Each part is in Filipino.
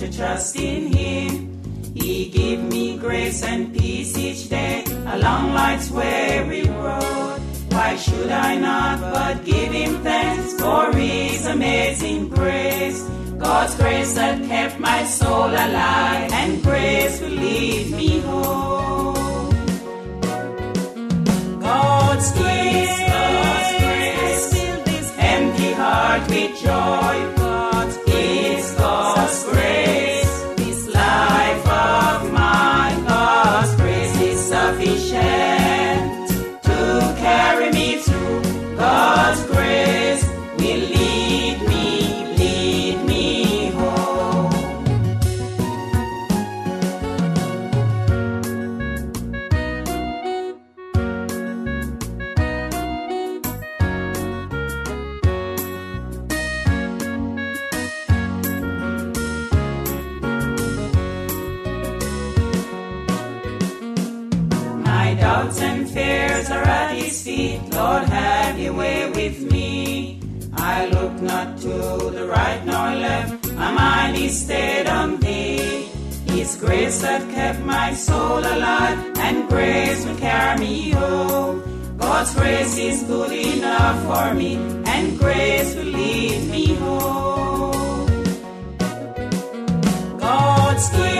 To trust in Him. He give me grace and peace each day along life's weary road. Why should I not but give Him thanks for His amazing grace? God's grace that kept my soul alive and grace will lead me home. God's grace, God's grace, fill this empty heart with joy. Doubts and fears are at his feet. Lord, have your way with me. I look not to the right nor left. My mind is stayed on thee. His grace that kept my soul alive, and grace will carry me home. God's grace is good enough for me, and grace will lead me home. God's grace,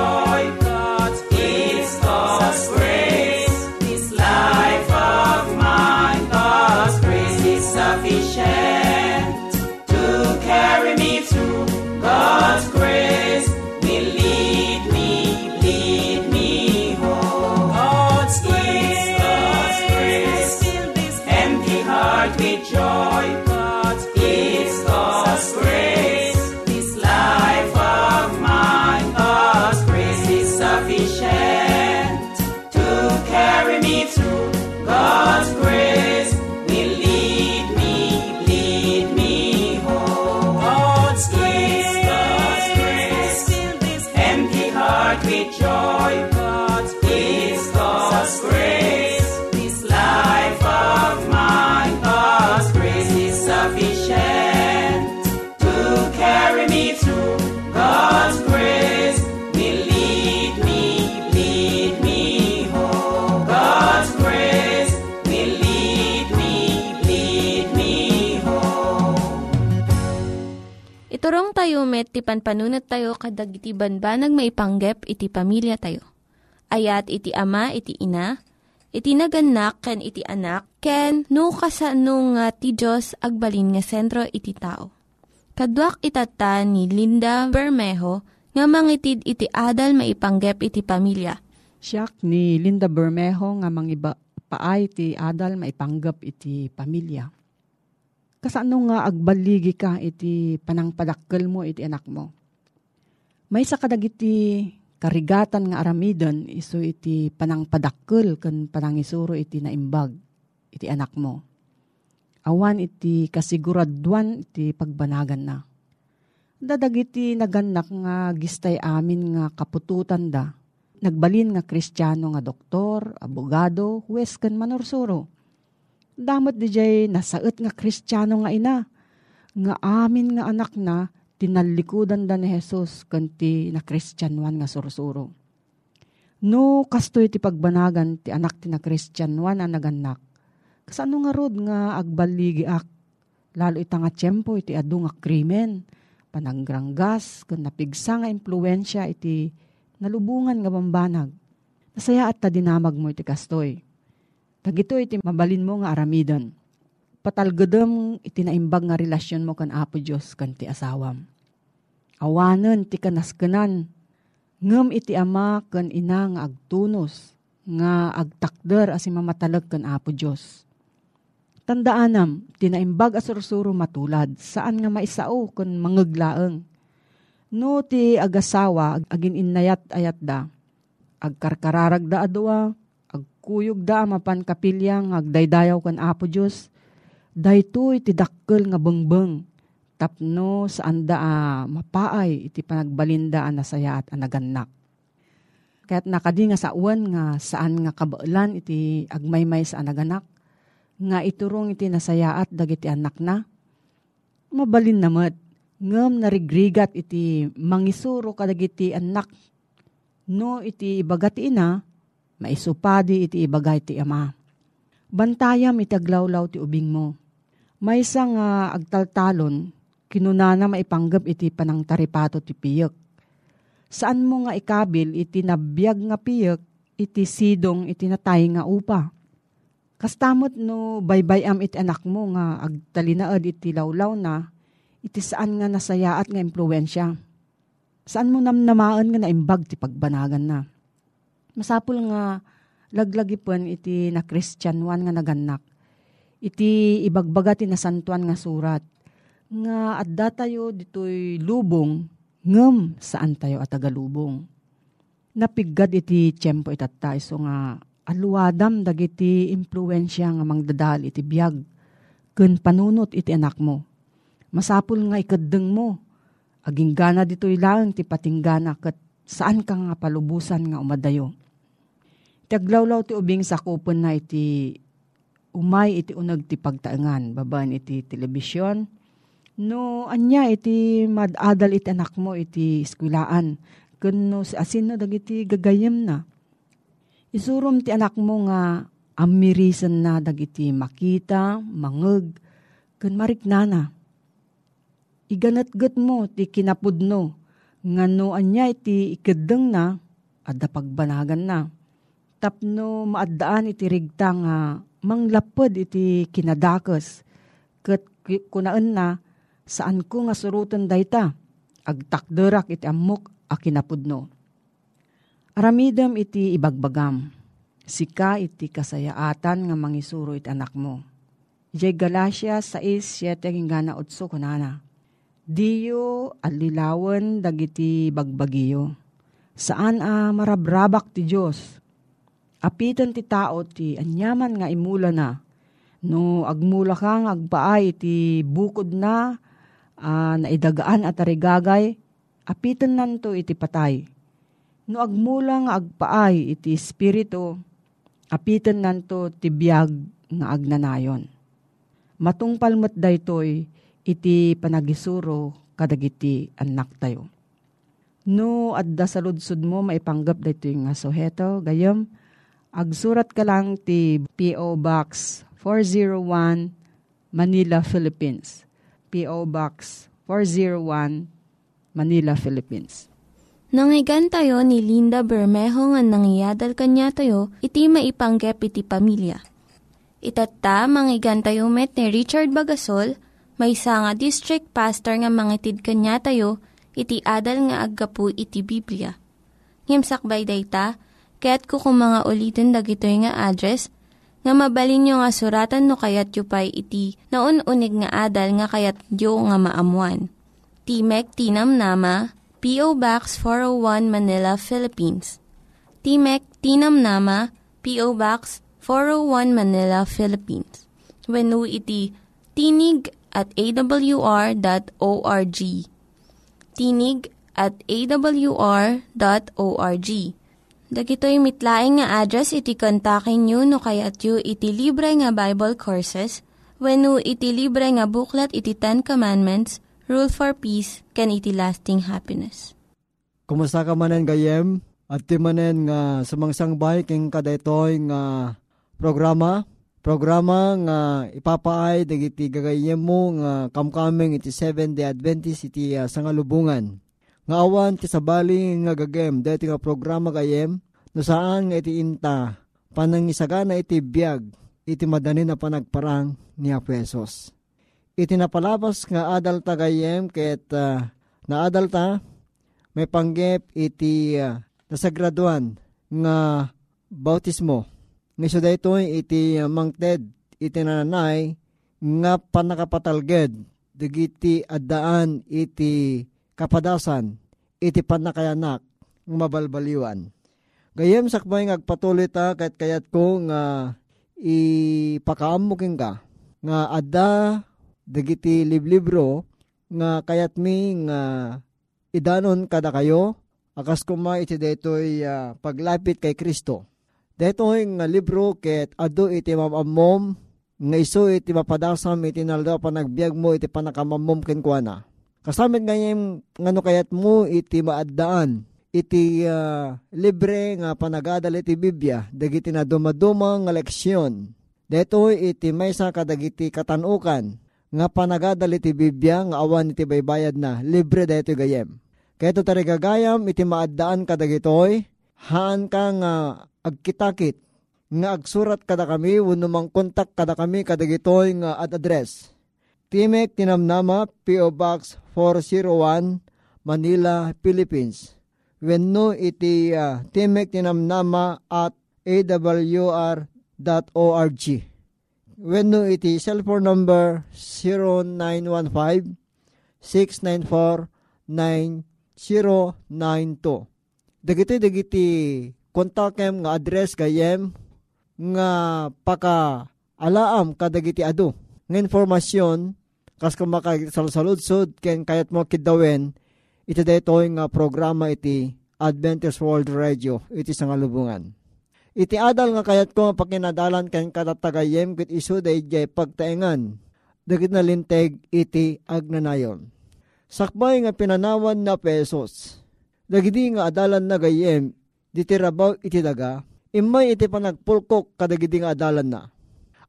met, ti panpanunat tayo kadag iti banbanag maipanggep iti pamilya tayo. Ayat iti ama, iti ina, iti naganak, ken iti anak, ken no kasano nga ti Diyos agbalin nga sentro iti tao. Kaduak itata ni Linda Bermejo nga mangitid iti adal maipanggep iti pamilya. Siyak ni Linda Bermejo nga mangiba paay ti adal maipanggap iti pamilya. Kasano nga agbaligi ka iti panangpadakkel mo iti anak mo. May sa kadag karigatan nga aramidon iso iti panangpadakkel ken panangisuro iti naimbag iti anak mo. Awan iti kasiguraduan iti pagbanagan na. Dadag iti naganak nga gistay amin nga kapututan da. Nagbalin nga kristyano nga doktor, abogado, huwes ken manorsuro. Damot di jay nasaet nga kristyano nga ina. Nga amin nga anak na tinalikudan da ni Jesus kanti na kristyanuan nga sursuro. No kastoy ti pagbanagan ti anak ti na kristyanuan na naganak. Kasano nga rod nga agbaligi ak. Lalo ita nga tiyempo iti adu nga krimen. Pananggranggas kun napigsa nga impluensya iti nalubungan nga bambanag. Nasaya at ta dinamag mo iti kastoy. Tagito iti mabalin mo nga aramidon. Patalgadem iti naimbag nga relasyon mo kan Apo Diyos kan ti asawam. Awanen ti kanaskanan. Ngem iti ama kan ina nga agtunos nga agtakder as mamatalag kan Apo Diyos. Tandaanam, tinaimbag asursuro matulad, saan nga maisao kun mangaglaeng. No ti agasawa, agin inayat ayat da, agkarkararag da adwa, agkuyog da mapan kapilya nga agdaydayaw kan Apo Diyos, daytoy ti dakkel nga bengbeng, tapno saan da ah, mapaay iti panagbalinda ang nasaya at anagannak. Kaya't nakadi nga sa uwan nga saan nga kabailan iti agmaymay sa anaganak, nga iturong iti nasayaat dagiti anak na. Mabalin namat, ngem narigrigat iti mangisuro kadagiti anak. No iti ibagat ina, maisupadi iti ibagay ti ama. Bantayam iti aglawlaw ti ubing mo. May isang nga agtaltalon, kinunana maipanggap iti panang taripato ti piyek. Saan mo nga ikabil iti nabiyag nga piyek, iti sidong iti natay nga upa. Kastamot no baybayam iti anak mo nga agtalinaad iti lawlaw na, iti saan nga nasayaat nga impluensya. Saan mo namnamaan nga naimbag ti pagbanagan na. Masapul nga laglagipon iti na kristyanwan nga naganak. Iti ibagbaga ti nasantuan nga surat. Nga adda tayo ditoy lubong, ngem saan tayo at tagalubong. Napiggad iti tiyempo itatta iso nga aluadam dagiti impluensya nga mangdadal iti biyag ken panunot iti anak mo. Masapul nga ikaddeng mo. Aging gana dito'y lang ti patinggana kat saan ka nga palubusan nga umadayo. Iti aglawlaw ti ubing sakupon na iti umay iti unag ti pagtaengan. Babaan iti telebisyon. No, anya iti madadal iti anak mo iti eskwilaan. Kuno si asin no dagiti gagayem na. Isurum ti anak mo nga amirisan na dagiti makita, mangeg, ken mariknana. Iganatgat mo ti kinapudno, nga no anya iti ikedeng na, adda pagbanagan na. Tapno maaddaan iti rigta nga manglapod iti kinadakes, ket kunaan na saan ko nga surutan dayta, agtakderak iti amok a kinapudno. Aramidam iti ibagbagam. Sika iti kasayaatan nga mangisuro iti anak mo. Ijay Galacia 6.7 hingga utso kunana. Diyo alilawan dagiti bagbagiyo. Saan a marabrabak ti Diyos? Apitan ti tao ti anyaman nga imula na. No agmula kang agpaay ti bukod na uh, naidagaan at arigagay, apitan nanto iti patay No agmula nga agpaay iti espiritu, apitan nganto ti biyag nga agnanayon. Matungpal met daytoy iti panagisuro kadagiti anak tayo. No, adda sa ludsud mo, maipanggap dito yung nga suheto. Gayam, agsurat ka lang ti P.O. Box 401 Manila, Philippines. P.O. Box 401 Manila, Philippines. Nangyigan tayo ni Linda Bermejo nga nangyadal kanya tayo, iti maipanggep iti pamilya. Itatta, manggigan tayo met ni Richard Bagasol, may nga district pastor nga mangitid kanya tayo, iti adal nga aggapu iti Biblia. Ngimsakbay dayta, kaya't kukumanga ulitin dagito nga address, nga mabalin nga suratan no kayat yu pa'y iti na unig nga adal nga kayat yu nga maamuan. Timek Tinam Nama, P.O. Box 401 Manila, Philippines. Timek Tinam Nama, P.O. Box 401 Manila, Philippines. When iti tinig at awr.org. Tinig at awr.org. Dagitoy mitlaing nga address iti kontakin nyo no kayat yu iti libre nga Bible Courses when iti libre nga buklat iti Ten Commandments, Rule for Peace, can iti lasting happiness. Kumusta ka manen gayem? At ti manen nga sumangsang bay king kadaytoy nga programa. Programa nga ipapaay dagiti gagayem mo nga kamkaming iti 7 day Adventist iti uh, sangalubungan. Nga awan ti sabali nga gagem dati nga programa gayem no saan nga iti inta panangisagana iti biyag iti madani na panagparang ni Apesos. Iti napalabas nga adal gayem ket uh, na adal ta may panggep iti uh, nasagraduan nga bautismo. Nga so daytoy iti uh, mangted iti nanay nga panakapatalged dagiti addaan iti kapadasan iti panakayanak mabalbaliwan. Gayem sakbay nga agpatuloy ta kahit kayat ko nga ipakaamukin ka nga adda dagiti liblibro nga kayat mi nga idanon kada kayo akas kuma iti detoy uh, paglapit kay Kristo. Detoy nga libro ket adu iti mamamom nga iso iti mapadasam iti nalda panagbiag mo iti panakamamom kenkwana Kasamit ngayon ngano kayat mo iti maaddaan iti uh, libre nga panagadal iti Biblia dagiti na dumaduma nga leksyon. Deto iti maysa kadagiti katanukan nga panagadal iti Biblia nga awan iti baybayad na libre deto gayem. Kaya tarigagayam iti maaddaan kadagitoy haan ka nga agkitakit nga agsurat kada kami wano mang kontak kada kami kadagitoy nga at address Timek Tinamnama, P.O. Box 401, Manila, Philippines. Wenno iti uh, Timek Tinamnama at awr.org. Wenno iti cellphone number 0915 694 9092. Dagiti dagiti kontakem nga address kayem nga paka alaam kadagiti adu nga informasyon kas kumaka salsaludsod ken kayat mo kidawin iti daytoy nga programa iti Adventist World Radio iti sangalubungan. Iti adal nga kayat ko pakinadalan ken katatagayem ket isu dayjay pagtaengan dagit na linteg iti agnanayon. Sakbay nga pinanawan na pesos. Dagiti nga adalan na gayem diti rabaw iti daga imay iti panagpulkok kadagiti nga adalan na.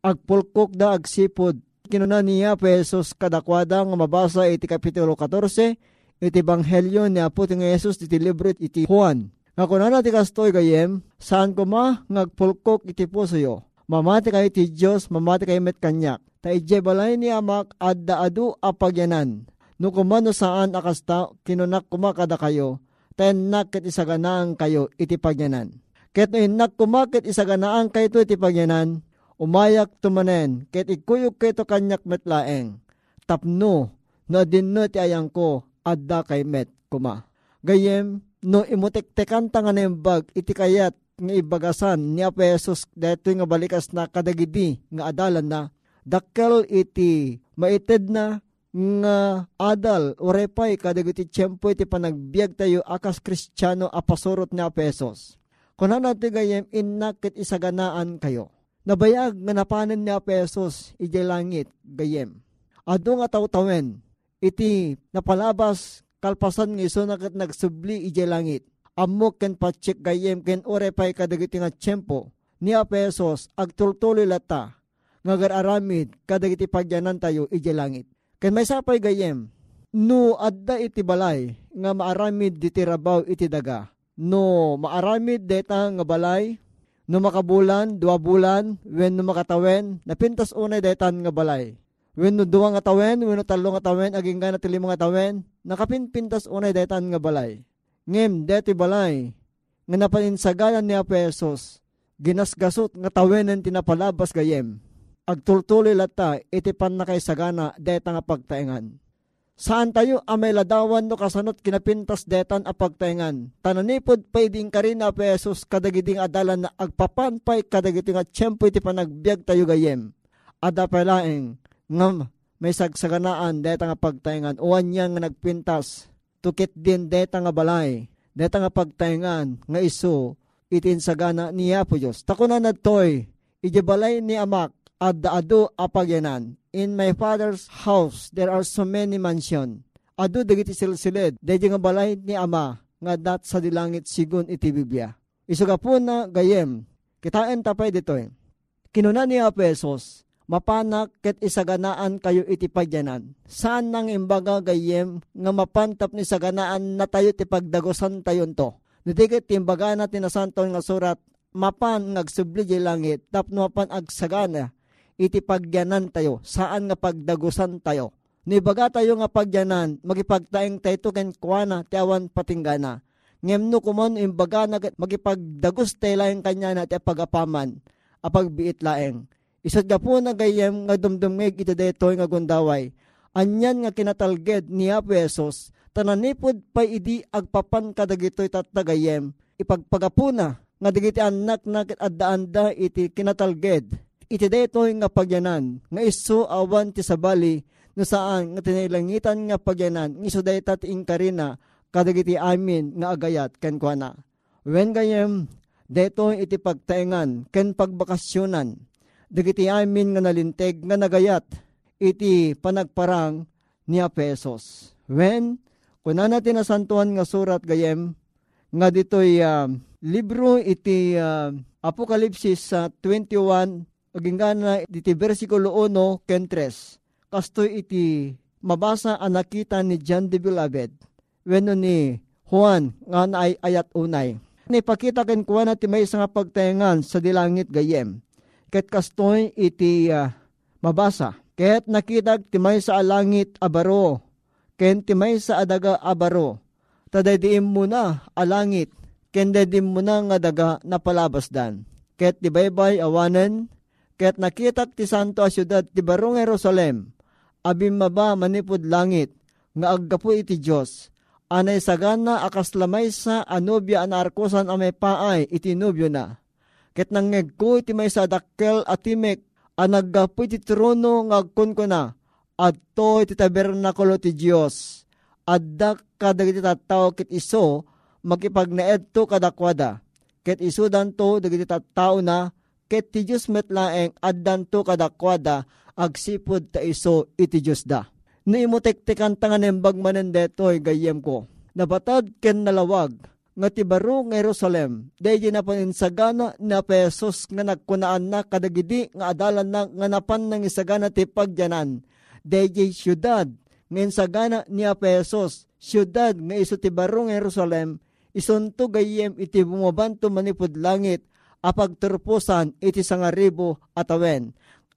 Agpulkok da agsipod kinuna niya pesos kadakwada nga mabasa iti kapitulo 14 iti banghelyo ni Apo ti Jesus iti libro iti Juan. Nga kunana ti kastoy gayem, saan ko ma ngagpulkok iti puso yo. Mamati kayo ti Diyos, mamati kayo met kanyak. Ta balay ni amak adda adu apagyanan. No kumano saan akasta kinunak kumakada kayo, tenak ket isaganaan kayo iti pagyanan. Ket no inak kumakit isaganaan kayo iti pagyanan, umayak tumanen, ket ikuyog keto kanyak metlaeng. Tapno, no dinno ti ayang ko, adda kay met kuma. Gayem, no imutek-tekan nga bag, iti kayat nga ibagasan ni Apesos deto nga balikas na kadagidi nga adalan na, dakkel iti maited na nga adal orepay kadagiti tiyempo iti panagbiag tayo akas kristyano apasurot ni Apesos. Kuna natin gayem innakit isaganaan kayo. Nabayag nga napanan ni Apesos iti langit gayem. Ado nga tawtawen iti napalabas kalpasan ng iso nakat nagsubli iti langit. Amok ken patsik gayem ken orepay kadagiti nga tiyempo ni Apesos agtultuloy lata nga gararamid kadagiti pagyanan tayo iti langit. Ken may sapay gayem, no adda iti balay nga maaramid diti rabaw iti daga. No maaramid deta nga balay, no makabulan, dua bulan, when no makatawen, napintas unay detan nga balay. When no duwa nga tawen, when no talo nga tawen, aging gana tili mga tawen, nakapinpintas unay detan nga balay. Ngem, deti balay, nga napaninsagalan ni Apesos, ginasgasot nga tawenan tinapalabas gayem agtultuloy lata iti pan na kay deta nga pagtaengan. Saan tayo amay ladawan no kasanot kinapintas detan a pagtaengan. Tananipod paiding ka rin na pesos kadagiding adalan na agpapanpay kadagiting at tiyempo iti panagbiag tayo gayem. Ada palaeng ngam may sagsaganaan deta nga pagtaengan uwan niya nga nagpintas tukit din deta nga balay deta nga pagtaengan nga iso itin sagana niya po Diyos. Takunan na toy, ijibalay ni amak adda ado apagyanan. In my father's house there are so many mansion. Ado dagiti silsilid, daydi nga balay ni ama nga dat sa dilangit sigun iti Biblia. Isuga po na gayem, kitain tapay ditoy. Kinuna ni Apesos, mapanak ket isaganaan kayo iti pagyanan. Saan nang imbaga gayem nga mapantap ni saganaan na tayo ti pagdagosan tayon to. Nitikit timbaga na tinasanton nga surat, mapan ngagsubli langit, tapno mapan agsagana, iti pagyanan tayo, saan nga pagdagusan tayo. Nibaga tayo nga pagyanan, magipagtaing tayo ken kuana, tiawan patinggana. Ngem no kumon imbaga magipagdagus tayo laeng kanya na ti pagapaman, apagbiit laeng. Isat ga po na gayem nga dumdumig iti detoy nga gundaway. Anyan nga kinatalged ni Apesos, tananipod pa idi agpapan kadagitoy tatagayem, ipagpagapuna, nga digiti anak na adda-anda iti kinatalged iti detoy nga pagyanan nga iso awan ti sabali no saan nga tinailangitan nga pagyanan nga iso dayta ti inkarina kadagiti amin nga agayat ken kuana. When gayem detoy iti pagtaengan ken pagbakasyonan dagiti amin nga nalinteg nga nagayat iti panagparang ni Apesos. When kuna natin nasantuan nga surat gayem nga ditoy uh, libro iti uh, Apokalipsis uh, 21 agingana iti versikulo 1 ken 3. Kastoy iti mabasa ang nakita ni John the Beloved. Weno ni Juan nga na ay ayat unay. Nipakita ken kuha na ti may nga pagtayangan sa dilangit gayem. Ket kastoy iti uh, mabasa. Ket nakita ti may sa alangit abaro. Ken ti may sa adaga abaro. Tadaydiim mo na alangit. Ken dadim mo na nga daga napalabasdan. Ket ti baybay awanen Ket nakitak ti santo a syudad ti barong Jerusalem, abim maba manipod langit, nga aggapo iti Diyos. Anay sagana akas lamay sa anubya an arkosan amay paay iti nubyo na. Ket nangeg ko iti may sa dakkel at timek, anaggapo iti trono nga agkon ko na, adto iti tabernakulo ti Diyos. Adda kadagiti tattao kit iso, makipagnaed to kadakwada. Ket iso danto dagiti tattao na, ket ti Diyos metlaeng addanto kadakwada agsipod ta iso iti Diyos da. No imutektekan tangan embag manen detoy gayem ko. Nabatad ken nalawag nga ti baro nga Jerusalem. Dahil na paninsagana na pesos nga nagkunaan na kadagidi nga adalan na nga napan ng isagana ti pagyanan. Dahil syudad nga insagana ni pesos. Syudad nga iso ti baro nga Jerusalem. Isunto gayem iti bumabanto manipod langit apagturpusan iti sangaribo atawen.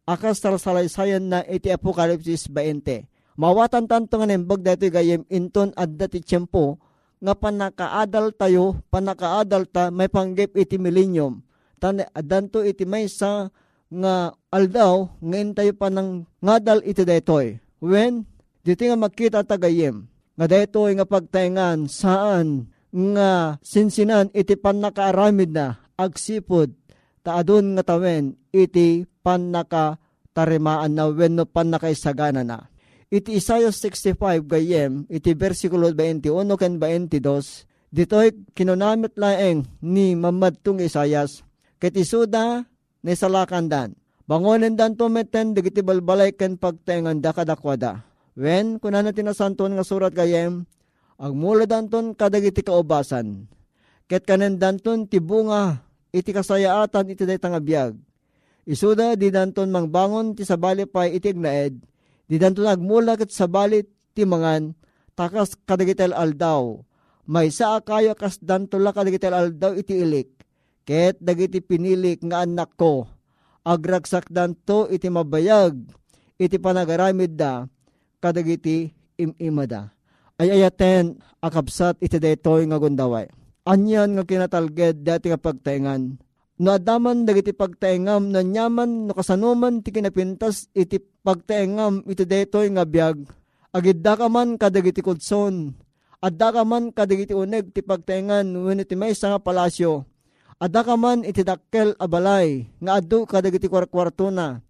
Akas talsalaysayan na iti Apokalipsis 20. Mawatan tanto nga nembag dati gayem inton adda ti tiyempo nga panakaadal tayo, panakaadal ta may panggip iti millennium. Tan adanto iti may sa nga aldaw ngayon tayo pa ng ngadal iti detoy. When dito nga makita tagayem nga detoy nga pagtaingan saan nga sinsinan iti panakaaramid na agsipod taadon nga tawen iti panaka tarimaan na wenno panakaisagana na. iti Isaiah 65 gayem, iti versikulo 21 ken 22, dito'y kinunamit laeng ni mamadtong Isayas, ket isuda ni salakandan. Bangonen dan tumeten, digiti balbalay ken pagtengan da kadakwada. When, kunan natin nasanton nga surat gayem, agmula danton kadagiti kaubasan. Ket kanen danton tibunga iti kasayaatan iti day tangabiyag. Isuda di danton mangbangon ti sabali pa iti ignaed, di danton agmula ket sabali ti mangan, takas kadagitel aldaw. May saa kayo kas danton la kadagitel aldaw iti ilik, ket dagiti pinilik nga anak ko, agragsak danto iti mabayag, iti panagaramid da, kadagiti imimada. Ay ayaten akabsat iti daytoy nga gundaway. Anyan nga kinatalged dati nga pagtaingan, no adaman dagiti pagtaengam na nyaman no kasanuman ti kinapintas iti pagtaengam iti detoy nga biag agidda ka man kadagiti kudson adda ka man kadagiti uneg ti pagtaengan wenno ti maysa nga palasyo. Adda ka man iti dakkel abalay nga addu kadagiti kwarkwarto na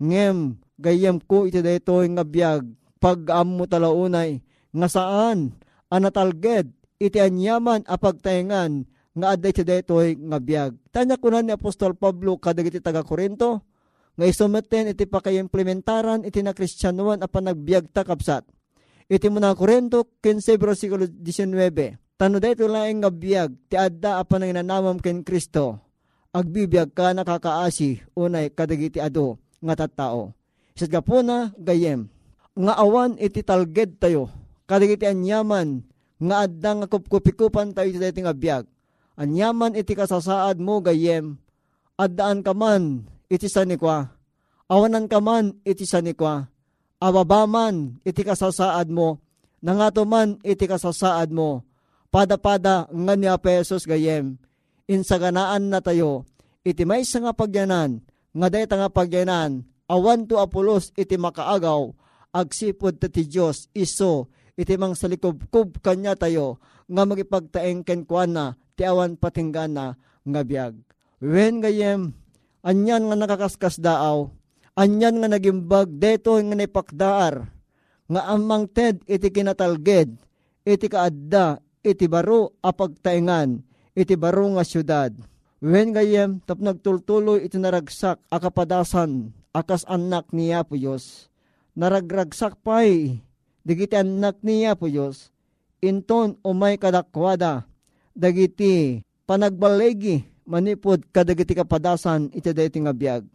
ngem gayem ko iti detoy nga biag pag ammo talaunay nga saan? Anatalged iti anyaman a pagtaengan nga adday ti detoy nga biag. Tanya kunan ni Apostol Pablo kadagiti taga Korinto nga isumeten iti pakaimplementaran iti na Kristyanuan a panagbiag takapsat. Iti muna Korinto 15 versikulo 19. Tano dito laing nga biag ti adda a pananginanamam ken Kristo. Agbibiyag ka nakakaasi unay kadagiti ado nga tattao. Isat gapuna gayem nga awan iti talged tayo kadagiti anyaman nga adda nga kupkupikupan tayo iti dati nga biag Anyaman iti kasasaad mo gayem, addaan ka man iti sanikwa, awanan ka man iti sanikwa, ababaman iti kasasaad mo, nangato man iti kasasaad mo, pada-pada nga ni pesos gayem, insaganaan na tayo, iti may nga pagyanan, nga dayta nga pagyanan, awan to apulos iti makaagaw, agsipod ti Diyos iso, iti mang salikubkub kanya tayo, nga magipagtaeng kenkwana, ti awan patinggana nga biag. Wen gayem, anyan nga nakakaskas daaw, anyan nga nagimbag deto nga naipakdaar, nga amang ted iti kinatalged, iti kaadda, iti baro apagtaingan, iti baro nga syudad. Wen gayem, tap nagtultuloy iti naragsak akapadasan, akas anak niya po Diyos. Naragragsak pa'y, digiti anak niya po Diyos, inton umay kadakwada, dagiti panagbalegi manipod kadagiti kapadasan iti dayti nga biag.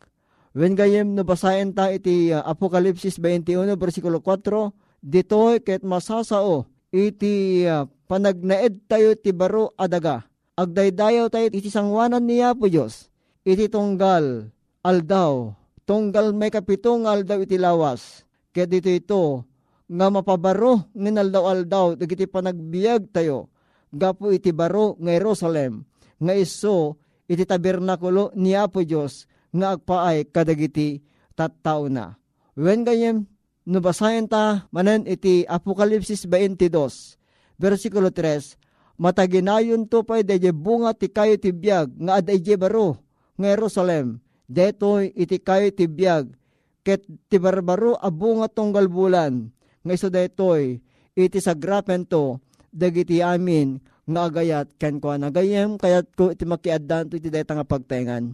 When gayem no basahin ta iti uh, Apokalipsis 21 versikulo 4, ditoy ket masasao iti uh, panagnaed tayo ti baro adaga. Agdaydayaw tayo iti sangwanan niya po Diyos. Iti tunggal aldaw. Tunggal may kapitong aldaw iti lawas. Ket dito ito nga mapabaro nginaldaw aldaw dagiti panagbiag tayo gapo iti baro nga Jerusalem nga iso iti tabernakulo ni Apo Diyos nga agpaay kadagiti tattao na. When gayem nubasayan ta manen iti Apokalipsis 22 versikulo 3 mataginayon to pay deje bunga ti kayo ti biyag nga aday baro nga Jerusalem detoy iti kayo ti biyag ket ti barbaro a bunga tunggal bulan nga iso detoy iti sagrapen to dagiti amin nga agayat ken ko nagayem kayat ko iti makiaddan iti dayta nga pagtengan.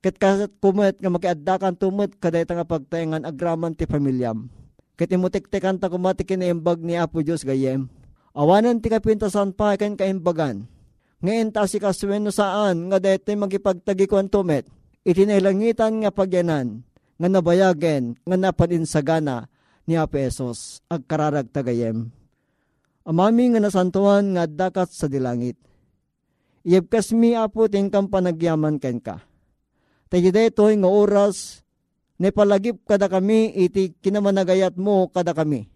Ket kasat kumet nga makiaddakan tumut kadayta nga pagtengan agraman ti pamilyam. Ket imutiktikan ta kumati kinaimbag ni Apo Dios gayem. Awanan ti kapintasan pa ken kaimbagan. Ngayon ta si kaswen no saan nga daytoy magipagtagikuan tumet. Itinailangitan nga pagyanan nga nabayagen nga napaninsagana ni Apesos agkararag tagayem Amami nga nasantuan nga dakat sa dilangit. Iyabkas mi apo tingkang panagyaman ken ka. Tayo detoy nga oras, nepalagip kada kami iti kinamanagayat mo kada kami.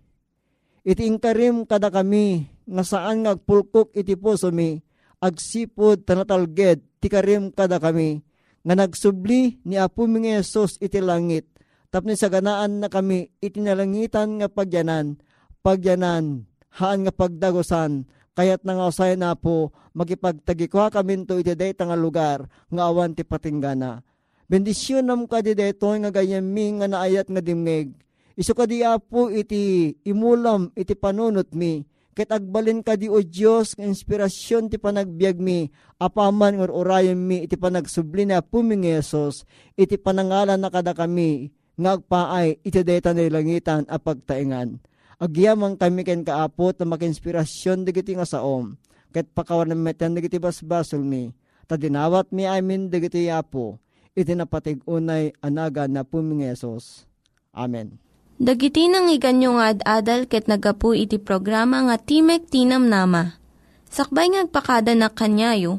Iti ingkarim kada kami nga saan nga agpulkok iti puso mi, agsipod tanatalged ti karim kada kami, nga nagsubli ni Apo mi Yesus iti langit, tapni sa ganaan na kami iti nalangitan nga pagyanan, pagyanan haan nga pagdagosan, kayat nga usay na po, magipagtagikwa kami to iti dayta nga lugar, nga awan ti patinggana. Bendisyon nam ka di nga gayami nga naayat nga dimngeg, Iso ka di apo iti imulam iti panunot mi. Ket agbalin ka di o Diyos nga inspirasyon ti panagbiag mi, apaman or orayan mi iti panagsubli na puming Yesus, iti panangalan na kada kami, nga agpaay iti deta na langitan a pagtaingan. Agyamang kami ken kaapot na makinspirasyon digiti nga saom, ket pakawan na metan digiti basbasol mi, ta dinawat mi amin digiti apo, iti napatig unay anaga na puming Yesus. Amen. Dagiti nang iganyo nga ad-adal ket nagapu iti programa nga Timek Tinam Nama. Sakbay ngagpakada na kanyayo,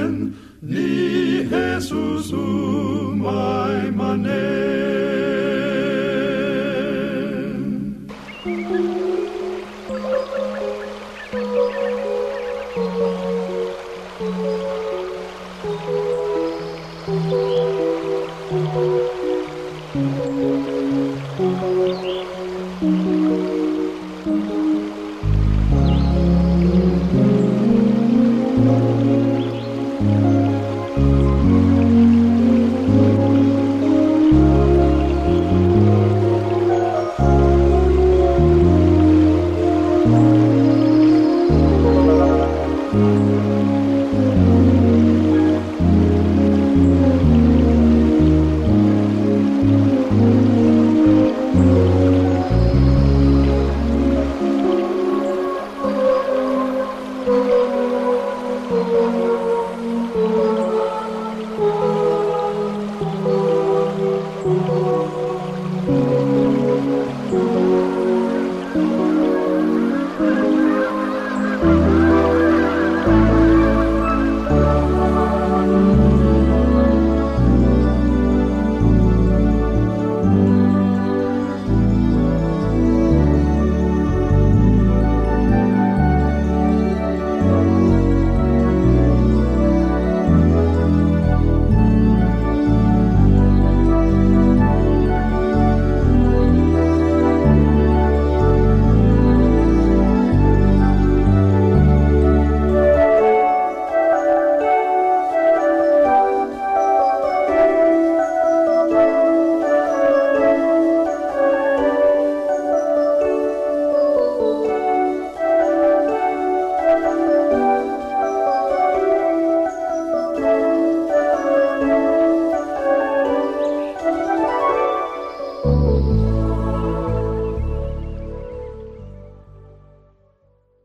ni Jesus umay manen.